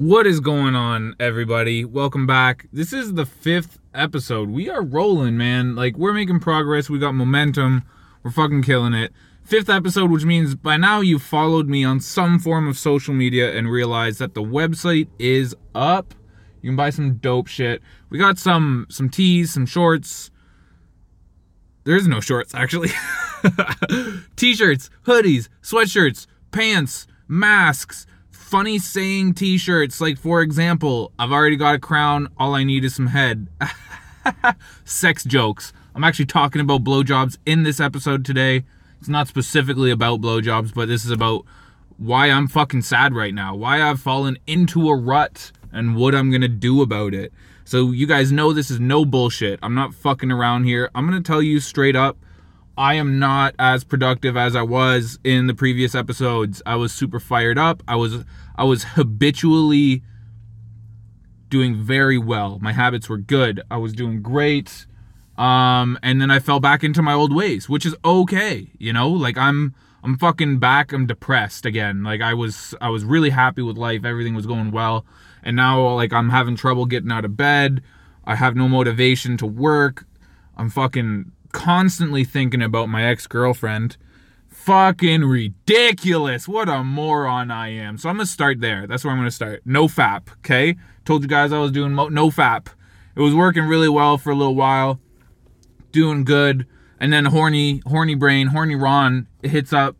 What is going on, everybody? Welcome back. This is the fifth episode. We are rolling, man. Like, we're making progress. We got momentum. We're fucking killing it. Fifth episode, which means by now you've followed me on some form of social media and realized that the website is up. You can buy some dope shit. We got some some tees, some shorts. There's no shorts, actually. T-shirts, hoodies, sweatshirts, pants, masks, funny saying t-shirts like for example i've already got a crown all i need is some head. Sex jokes. I'm actually talking about blowjobs in this episode today. It's not specifically about blowjobs but this is about why i'm fucking sad right now why i've fallen into a rut and what i'm gonna do about it. So you guys know this is no bullshit. I'm not fucking around here. I'm gonna tell you straight up I am not as productive as I was in the previous episodes. I was super fired up. I was I was habitually doing very well. My habits were good. I was doing great. Um and then I fell back into my old ways, which is okay, you know? Like I'm I'm fucking back. I'm depressed again. Like I was I was really happy with life. Everything was going well. And now like I'm having trouble getting out of bed. I have no motivation to work. I'm fucking constantly thinking about my ex girlfriend. Fucking ridiculous. What a moron I am. So I'm going to start there. That's where I'm going to start. No FAP, okay? Told you guys I was doing mo- no FAP. It was working really well for a little while. Doing good. And then horny, horny brain, horny Ron hits up,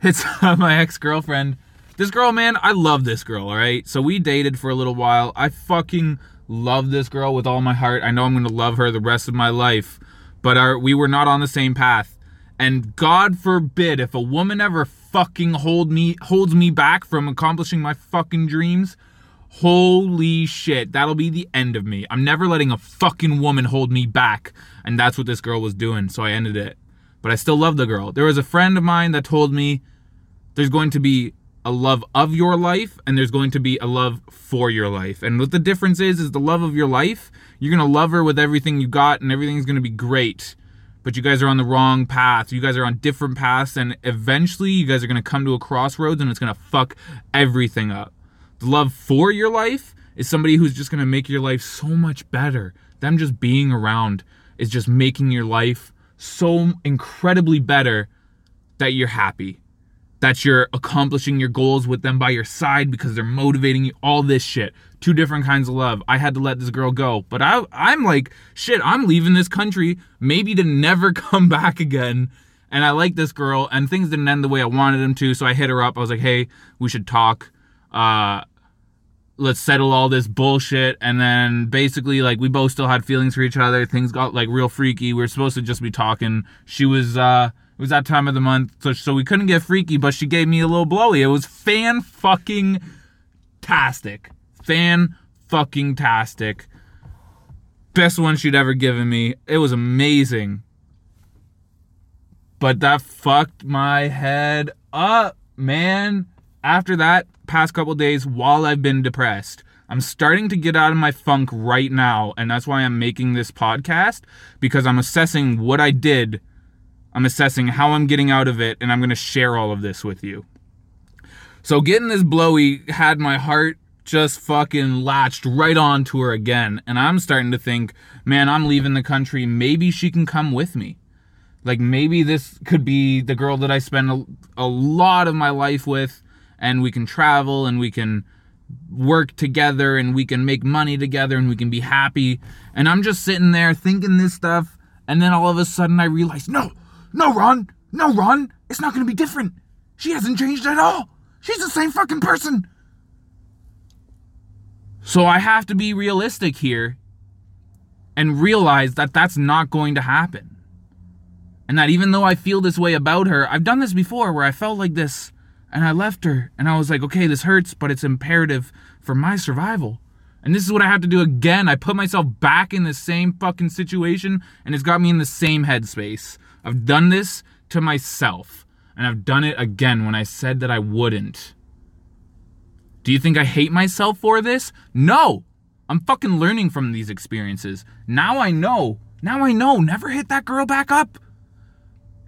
hits up my ex girlfriend. This girl, man, I love this girl, all right? So we dated for a little while. I fucking love this girl with all my heart. I know I'm going to love her the rest of my life, but our, we were not on the same path. And God forbid if a woman ever fucking hold me holds me back from accomplishing my fucking dreams, holy shit, that'll be the end of me. I'm never letting a fucking woman hold me back, and that's what this girl was doing, so I ended it. But I still love the girl. There was a friend of mine that told me there's going to be a love of your life and there's going to be a love for your life. And what the difference is is the love of your life, you're going to love her with everything you got and everything's going to be great. But you guys are on the wrong path. You guys are on different paths and eventually you guys are going to come to a crossroads and it's going to fuck everything up. The love for your life is somebody who's just going to make your life so much better. Them just being around is just making your life so incredibly better that you're happy that you're accomplishing your goals with them by your side because they're motivating you all this shit. Two different kinds of love. I had to let this girl go but I, i'm like shit i'm leaving this country maybe to never come back again. And i like this girl and things didn't end the way i wanted them to so i hit her up. I was like hey we should talk. Uh let's settle all this bullshit. And then basically like we both still had feelings for each other. Things got like real freaky. We were supposed to just be talking. She was uh it was that time of the month, so so we couldn't get freaky, but she gave me a little blowy. It was fan fucking tastic. Fan fucking tastic. Best one she'd ever given me. It was amazing. But that fucked my head up, man. After that, past couple days, while I've been depressed, I'm starting to get out of my funk right now, and that's why I'm making this podcast because I'm assessing what I did I'm assessing how I'm getting out of it, and I'm going to share all of this with you. So, getting this blowy had my heart just fucking latched right onto her again. And I'm starting to think, man, I'm leaving the country. Maybe she can come with me. Like, maybe this could be the girl that I spend a, a lot of my life with, and we can travel and we can work together and we can make money together and we can be happy. And I'm just sitting there thinking this stuff. And then all of a sudden I realize, no, no, Ron. No, Ron. It's not going to be different. She hasn't changed at all. She's the same fucking person. So I have to be realistic here and realize that that's not going to happen. And that even though I feel this way about her, I've done this before where I felt like this and I left her and I was like, okay, this hurts, but it's imperative for my survival. And this is what I have to do again. I put myself back in the same fucking situation and it's got me in the same headspace. I've done this to myself, and I've done it again when I said that I wouldn't. Do you think I hate myself for this? No! I'm fucking learning from these experiences. Now I know. Now I know. Never hit that girl back up.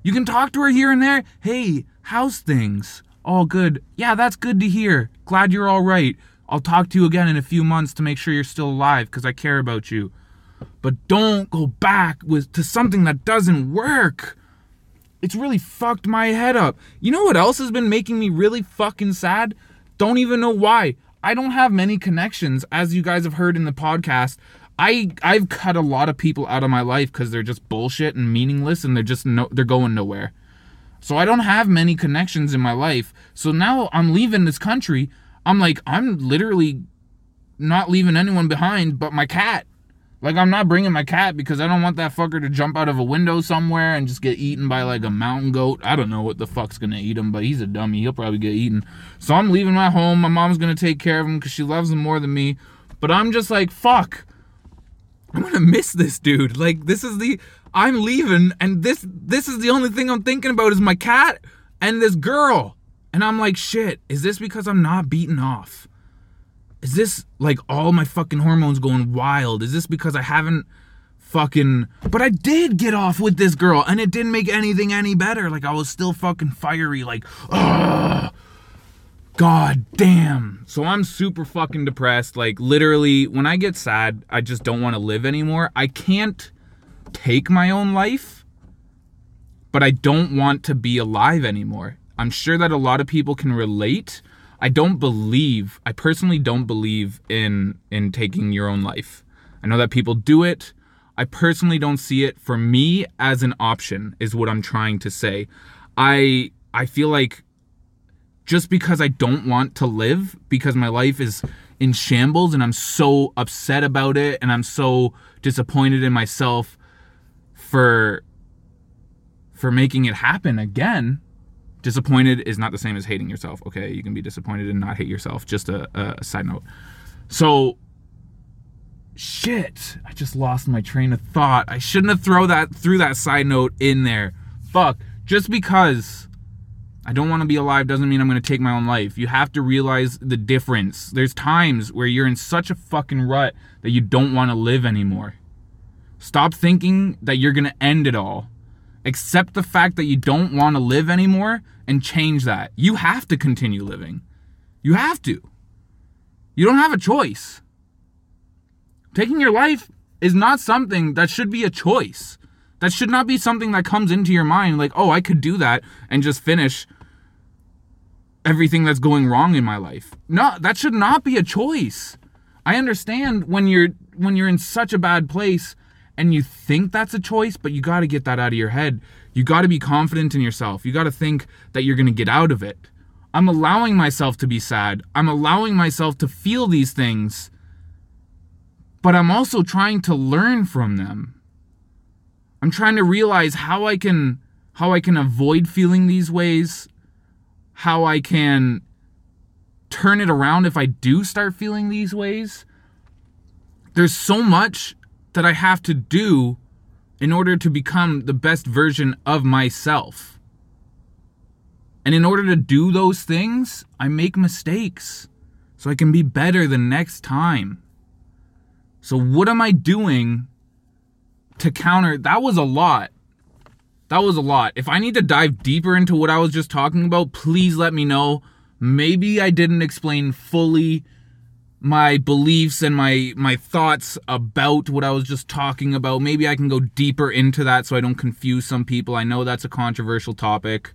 You can talk to her here and there. Hey, how's things? All good. Yeah, that's good to hear. Glad you're all right. I'll talk to you again in a few months to make sure you're still alive because I care about you. But don't go back with to something that doesn't work. It's really fucked my head up. You know what else has been making me really fucking sad? Don't even know why. I don't have many connections, as you guys have heard in the podcast. I I've cut a lot of people out of my life because they're just bullshit and meaningless, and they're just no they're going nowhere. So I don't have many connections in my life. So now I'm leaving this country. I'm like I'm literally not leaving anyone behind but my cat. Like I'm not bringing my cat because I don't want that fucker to jump out of a window somewhere and just get eaten by like a mountain goat. I don't know what the fuck's gonna eat him, but he's a dummy. He'll probably get eaten. So I'm leaving my home. My mom's gonna take care of him because she loves him more than me. But I'm just like fuck. I'm gonna miss this dude. Like this is the I'm leaving, and this this is the only thing I'm thinking about is my cat and this girl. And I'm like, shit, is this because I'm not beaten off? Is this like all my fucking hormones going wild? Is this because I haven't fucking but I did get off with this girl and it didn't make anything any better. Like I was still fucking fiery, like, ugh. God damn. So I'm super fucking depressed. Like, literally, when I get sad, I just don't want to live anymore. I can't take my own life, but I don't want to be alive anymore. I'm sure that a lot of people can relate. I don't believe, I personally don't believe in in taking your own life. I know that people do it. I personally don't see it for me as an option is what I'm trying to say. I I feel like just because I don't want to live because my life is in shambles and I'm so upset about it and I'm so disappointed in myself for for making it happen again. Disappointed is not the same as hating yourself. Okay, you can be disappointed and not hate yourself. Just a, a side note. So shit, I just lost my train of thought. I shouldn't have throw that threw that side note in there. Fuck. Just because I don't want to be alive doesn't mean I'm going to take my own life. You have to realize the difference. There's times where you're in such a fucking rut that you don't want to live anymore. Stop thinking that you're going to end it all. Accept the fact that you don't want to live anymore and change that. You have to continue living. You have to. You don't have a choice. Taking your life is not something that should be a choice. That should not be something that comes into your mind like, oh, I could do that and just finish everything that's going wrong in my life. No, that should not be a choice. I understand when you're when you're in such a bad place and you think that's a choice, but you got to get that out of your head. You got to be confident in yourself. You got to think that you're going to get out of it. I'm allowing myself to be sad. I'm allowing myself to feel these things. But I'm also trying to learn from them. I'm trying to realize how I can how I can avoid feeling these ways how I can turn it around if I do start feeling these ways. There's so much that I have to do in order to become the best version of myself. And in order to do those things, I make mistakes so I can be better the next time. So, what am I doing to counter? That was a lot. That was a lot. If I need to dive deeper into what I was just talking about, please let me know. Maybe I didn't explain fully my beliefs and my my thoughts about what I was just talking about. Maybe I can go deeper into that so I don't confuse some people. I know that's a controversial topic.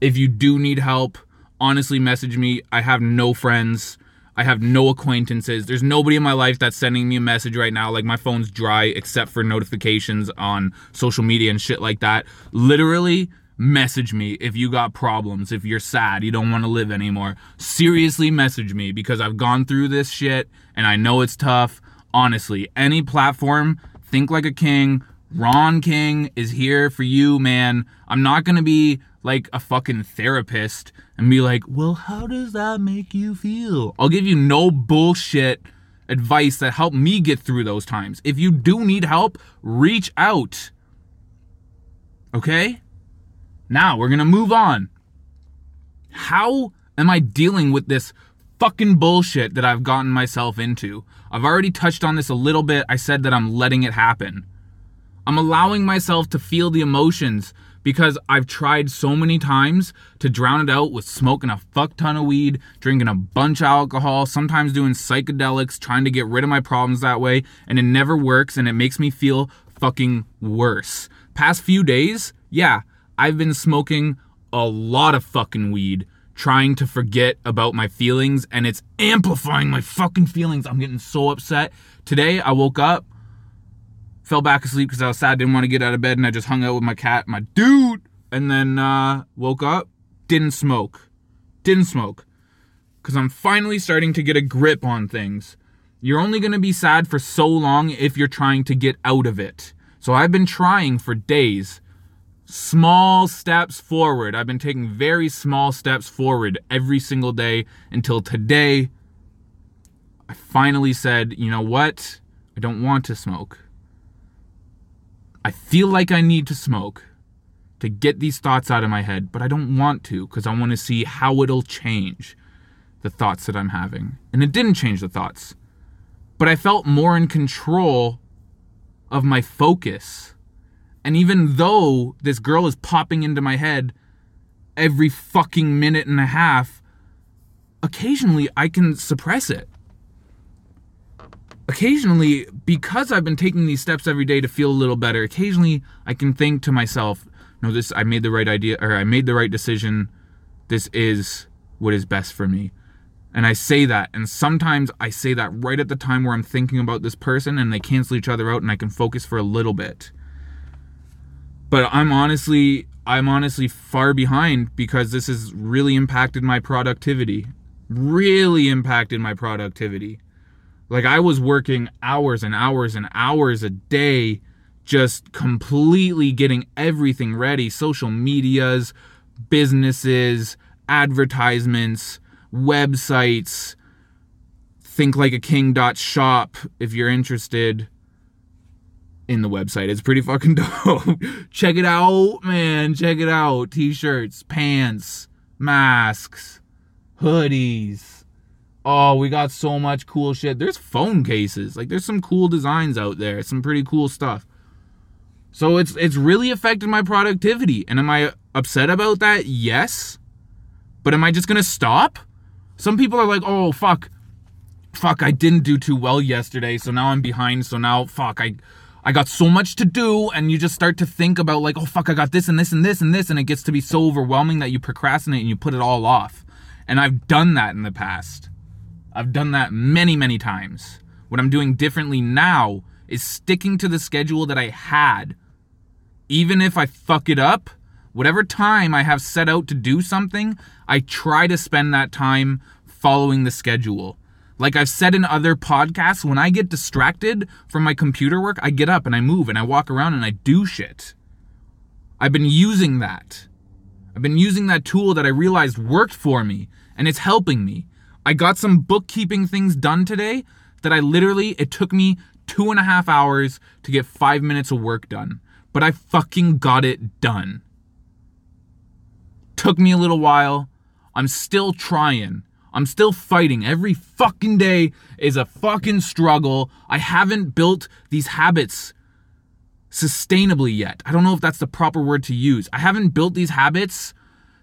If you do need help, honestly message me. I have no friends. I have no acquaintances. There's nobody in my life that's sending me a message right now. Like my phone's dry except for notifications on social media and shit like that. Literally, message me if you got problems, if you're sad, you don't want to live anymore. Seriously, message me because I've gone through this shit and I know it's tough. Honestly, any platform, think like a king. Ron King is here for you, man. I'm not going to be like a fucking therapist and be like, well, how does that make you feel? I'll give you no bullshit advice that helped me get through those times. If you do need help, reach out. Okay? Now we're gonna move on. How am I dealing with this fucking bullshit that I've gotten myself into? I've already touched on this a little bit. I said that I'm letting it happen. I'm allowing myself to feel the emotions because I've tried so many times to drown it out with smoking a fuck ton of weed, drinking a bunch of alcohol, sometimes doing psychedelics, trying to get rid of my problems that way, and it never works and it makes me feel fucking worse. Past few days, yeah, I've been smoking a lot of fucking weed trying to forget about my feelings and it's amplifying my fucking feelings. I'm getting so upset. Today I woke up, fell back asleep because I was sad, didn't want to get out of bed, and I just hung out with my cat, my dude. And then uh, woke up, didn't smoke. Didn't smoke. Because I'm finally starting to get a grip on things. You're only going to be sad for so long if you're trying to get out of it. So I've been trying for days small steps forward. I've been taking very small steps forward every single day until today. I finally said, you know what? I don't want to smoke. I feel like I need to smoke to get these thoughts out of my head, but I don't want to because I want to see how it'll change the thoughts that I'm having. And it didn't change the thoughts, but I felt more in control of my focus and even though this girl is popping into my head every fucking minute and a half, occasionally I can suppress it. Occasionally, because I've been taking these steps every day to feel a little better, occasionally I can think to myself, no, this, I made the right idea, or I made the right decision. This is what is best for me. And I say that, and sometimes I say that right at the time where I'm thinking about this person and they cancel each other out and I can focus for a little bit but I'm honestly I'm honestly far behind because this has really impacted my productivity. Really impacted my productivity. Like I was working hours and hours and hours a day just completely getting everything ready, social medias, businesses, advertisements, websites, think like a king.shop if you're interested in the website. It's pretty fucking dope. Check it out, man. Check it out. T-shirts, pants, masks, hoodies. Oh, we got so much cool shit. There's phone cases. Like there's some cool designs out there. Some pretty cool stuff. So it's it's really affected my productivity. And am I upset about that? Yes. But am I just to stop? Some people are like, "Oh, fuck. Fuck, I didn't do too well yesterday, so now I'm behind. So now fuck, I I got so much to do, and you just start to think about, like, oh, fuck, I got this and this and this and this, and it gets to be so overwhelming that you procrastinate and you put it all off. And I've done that in the past. I've done that many, many times. What I'm doing differently now is sticking to the schedule that I had. Even if I fuck it up, whatever time I have set out to do something, I try to spend that time following the schedule. Like I've said in other podcasts, when I get distracted from my computer work, I get up and I move and I walk around and I do shit. I've been using that. I've been using that tool that I realized worked for me and it's helping me. I got some bookkeeping things done today that I literally, it took me two and a half hours to get five minutes of work done. But I fucking got it done. Took me a little while. I'm still trying. I'm still fighting. Every fucking day is a fucking struggle. I haven't built these habits sustainably yet. I don't know if that's the proper word to use. I haven't built these habits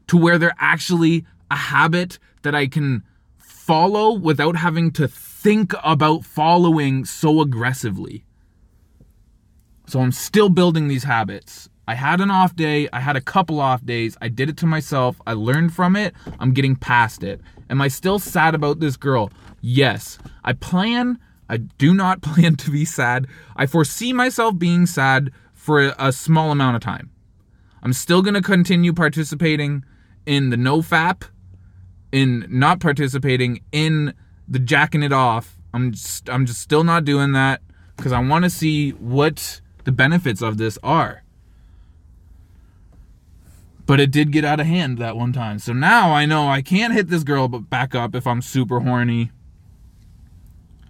to where they're actually a habit that I can follow without having to think about following so aggressively. So I'm still building these habits. I had an off day. I had a couple off days. I did it to myself. I learned from it. I'm getting past it. Am I still sad about this girl? Yes. I plan, I do not plan to be sad. I foresee myself being sad for a small amount of time. I'm still going to continue participating in the no fap, in not participating in the jacking it off. I'm just, I'm just still not doing that because I want to see what the benefits of this are. But it did get out of hand that one time. So now I know I can't hit this girl but back up if I'm super horny.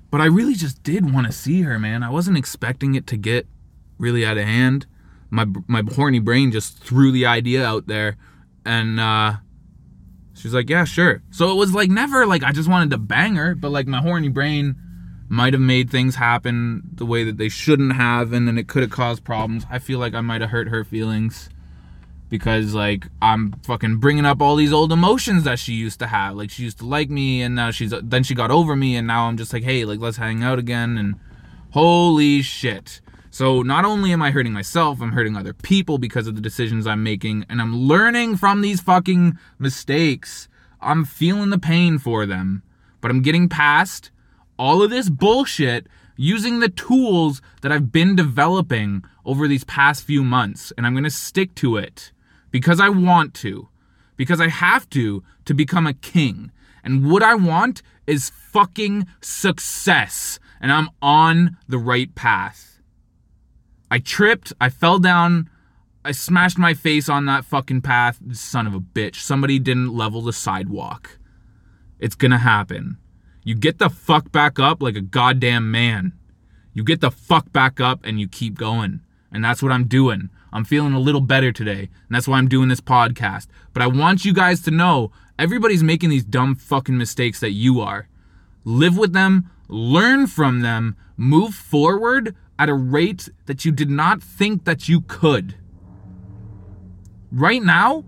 But I really just did want to see her, man. I wasn't expecting it to get really out of hand. My my horny brain just threw the idea out there and uh she's like, "Yeah, sure." So it was like never like I just wanted to bang her, but like my horny brain might have made things happen the way that they shouldn't have and then it could have caused problems. I feel like I might have hurt her feelings because like I'm fucking bringing up all these old emotions that she used to have. Like she used to like me and now she's then she got over me and now I'm just like, "Hey, like let's hang out again." And holy shit. So not only am I hurting myself, I'm hurting other people because of the decisions I'm making and I'm learning from these fucking mistakes. I'm feeling the pain for them, but I'm getting past all of this bullshit using the tools that I've been developing over these past few months and I'm to stick to it because I want to, because I have to, to become a king. And what I want is fucking success. And I'm on the right path. I tripped, I fell down, I smashed my face on that fucking path. Son of a bitch. Somebody didn't level the sidewalk. It's gonna happen. You get the fuck back up like a goddamn man. You get the fuck back up and you keep going. And that's what I'm doing. I'm feeling a little better today. And that's why I'm doing this podcast. But I want you guys to know everybody's making these dumb fucking mistakes that you are. Live with them, learn from them, move forward at a rate that you did not think that you could. Right now,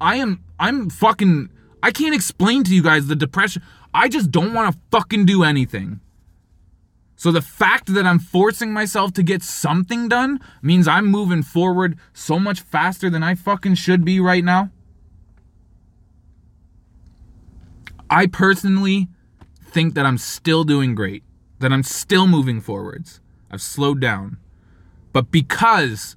I am I'm fucking I can't explain to you guys the depression. I just don't want to fucking do anything. So the fact that I'm forcing myself to get something done means I'm moving forward so much faster than I fucking should be right now. I personally think that I'm still doing great, that I'm still moving forwards. I've slowed down. But because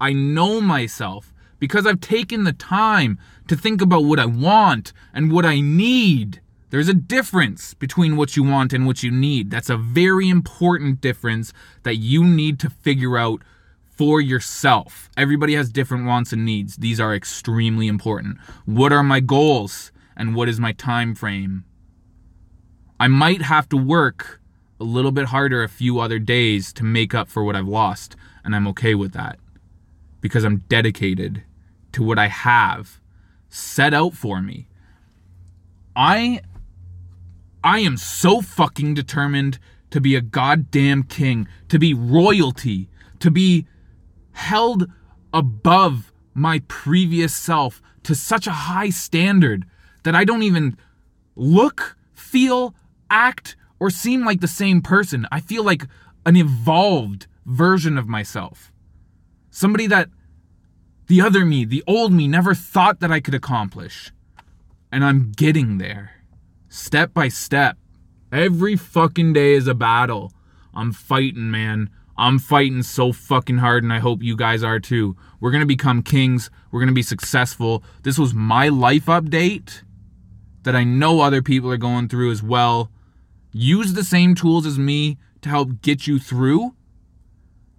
I know myself, because I've taken the time to think about what I want and what I need, there's a difference between what you want and what you need. That's a very important difference that you need to figure out for yourself. Everybody has different wants and needs. These are extremely important. What are my goals and what is my time frame? I might have to work a little bit harder a few other days to make up for what I've lost, and I'm okay with that because I'm dedicated to what I have set out for me. I I am so fucking determined to be a goddamn king, to be royalty, to be held above my previous self to such a high standard that I don't even look, feel, act, or seem like the same person. I feel like an evolved version of myself. Somebody that the other me, the old me, never thought that I could accomplish. And I'm getting there step by step. Every fucking day is a battle. I'm fighting, man. I'm fighting so fucking hard, and I hope you guys are too. We're gonna become kings. We're gonna be successful. This was my life update that I know other people are going through as well. Use the same tools as me to help get you through.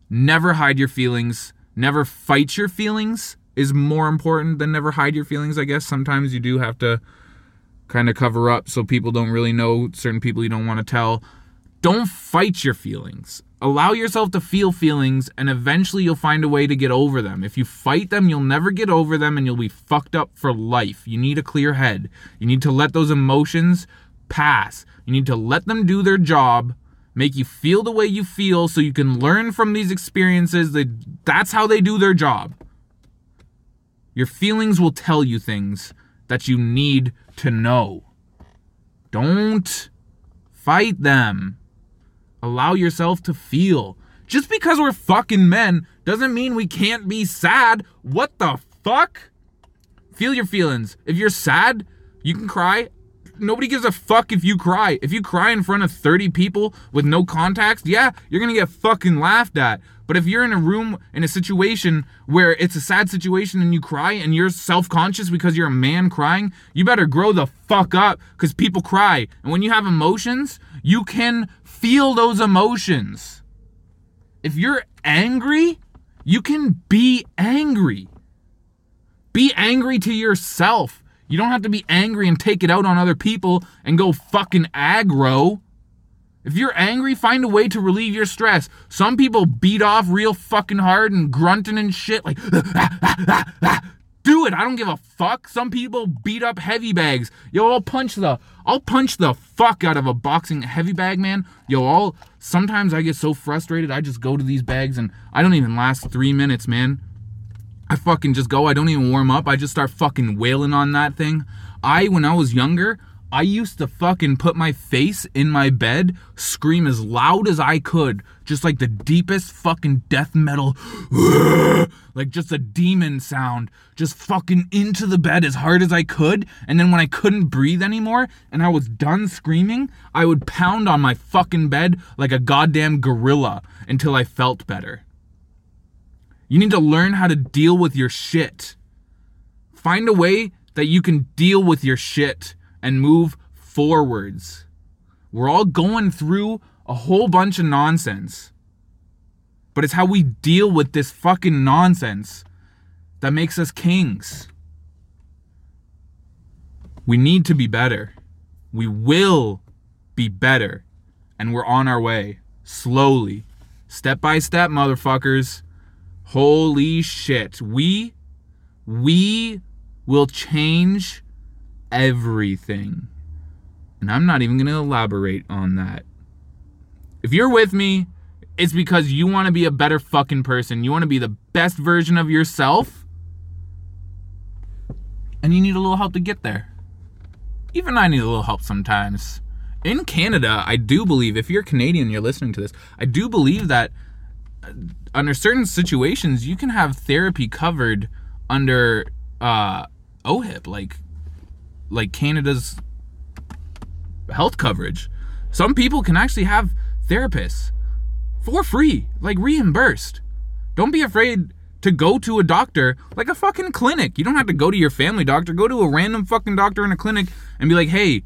Never hide your feelings. Never fight your feelings is more important than never hide your feelings, I guess. Sometimes you do have to kind of cover up so people don't really know certain people you don't want to tell. Don't fight your feelings. Allow yourself to feel feelings and eventually you'll find a way to get over them. If you fight them, you'll never get over them and you'll be fucked up for life. You need a clear head. You need to let those emotions pass. You need to let them do their job, make you feel the way you feel so you can learn from these experiences. That that's how they do their job. Your feelings will tell you things that you need to know. Don't fight them. Allow yourself to feel. Just because we're fucking men doesn't mean we can't be sad. What the fuck? Feel your feelings. If you're sad, you can cry. Nobody gives a fuck if you cry. If you cry in front of 30 people with no context, yeah, you're gonna get fucking laughed at. But if you're in a room in a situation where it's a sad situation and you cry and you're self conscious because you're a man crying, you better grow the fuck up because people cry. And when you have emotions, you can feel those emotions. If you're angry, you can be angry. Be angry to yourself. You don't have to be angry and take it out on other people and go fucking aggro. If you're angry, find a way to relieve your stress. Some people beat off real fucking hard and grunting and shit like do it. I don't give a fuck. Some people beat up heavy bags. Yo, I'll punch the I'll punch the fuck out of a boxing heavy bag, man. Yo, I'll sometimes I get so frustrated I just go to these bags and I don't even last 3 minutes, man. I fucking just go. I don't even warm up. I just start fucking wailing on that thing. I, when I was younger, I used to fucking put my face in my bed, scream as loud as I could, just like the deepest fucking death metal, like just a demon sound, just fucking into the bed as hard as I could. And then when I couldn't breathe anymore and I was done screaming, I would pound on my fucking bed like a goddamn gorilla until I felt better. You need to learn how to deal with your shit. Find a way that you can deal with your shit and move forwards. We're all going through a whole bunch of nonsense. But it's how we deal with this fucking nonsense that makes us kings. We need to be better. We will be better. And we're on our way. Slowly. Step by step, motherfuckers. Holy shit. We we will change everything. And I'm not even going to elaborate on that. If you're with me, it's because you want to be a better fucking person. You want to be the best version of yourself. And you need a little help to get there. Even I need a little help sometimes. In Canada, I do believe, if you're Canadian, you're listening to this, I do believe that under certain situations, you can have therapy covered under uh, OHIP, like like Canada's health coverage. Some people can actually have therapists for free, like reimbursed. Don't be afraid to go to a doctor, like a fucking clinic. You don't have to go to your family doctor. Go to a random fucking doctor in a clinic and be like, hey,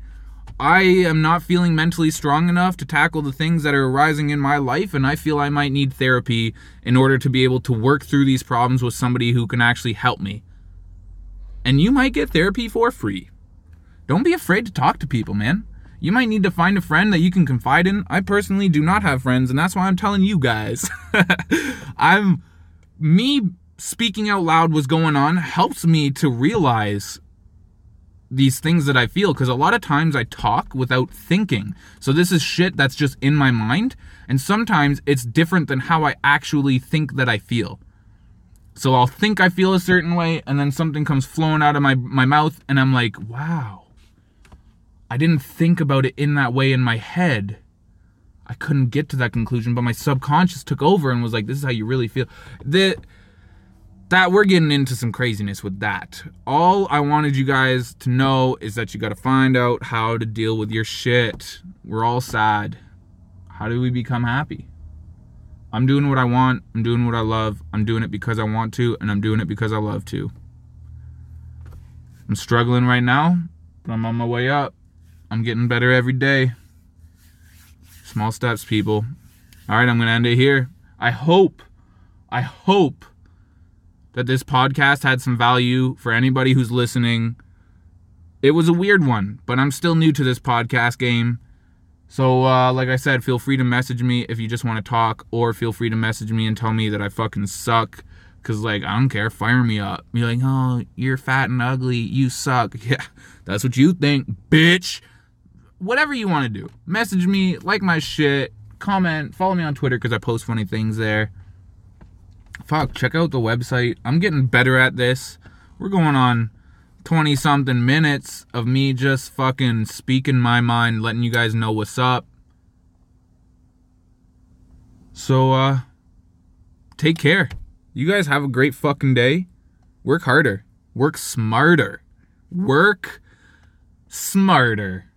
I am not feeling mentally strong enough to tackle the things that are arising in my life, and I feel I might need therapy in order to be able to work through these problems with somebody who can actually help me. And you might get therapy for free. Don't be afraid to talk to people, man. You might need to find a friend that you can confide in. I personally do not have friends, and that's why I'm telling you guys. I'm me speaking out loud what's going on helps me to realize these things that I feel because a lot of times I talk without thinking. So this is shit that's just in my mind, and sometimes it's different than how I actually think that I feel. So I'll think I feel a certain way, and then something comes flowing out of my, my mouth, and I'm like, wow. I didn't think about it in that way in my head. I couldn't get to that conclusion, but my subconscious took over and was like, this is how you really feel. The that we're getting into some craziness with that. All I wanted you guys to know is that you got to find out how to deal with your shit. We're all sad. How do we become happy? I'm doing what I want. I'm doing what I love. I'm doing it because I want to, and I'm doing it because I love to. I'm struggling right now, but I'm on my way up. I'm getting better every day. Small steps, people. All right, I'm going to end it here. I hope, I hope that this podcast had some value for anybody who's listening. It was a weird one, but I'm still new to this podcast game. So, uh, like I said, feel free to message me if you just want to talk, or feel free to message me and tell me that I fucking suck. Cause like I don't care, fire me up. Be like, oh, you're fat and ugly, you suck. Yeah, that's what you think, bitch whatever you want to do. Message me, like my shit, comment, follow me on Twitter because I post funny things there. Fuck, check out the website. I'm getting better at this. We're going on 20 something minutes of me just fucking speaking my mind, letting you guys know what's up. So, uh, take care. You guys have a great fucking day. Work harder. Work smarter. Work smarter.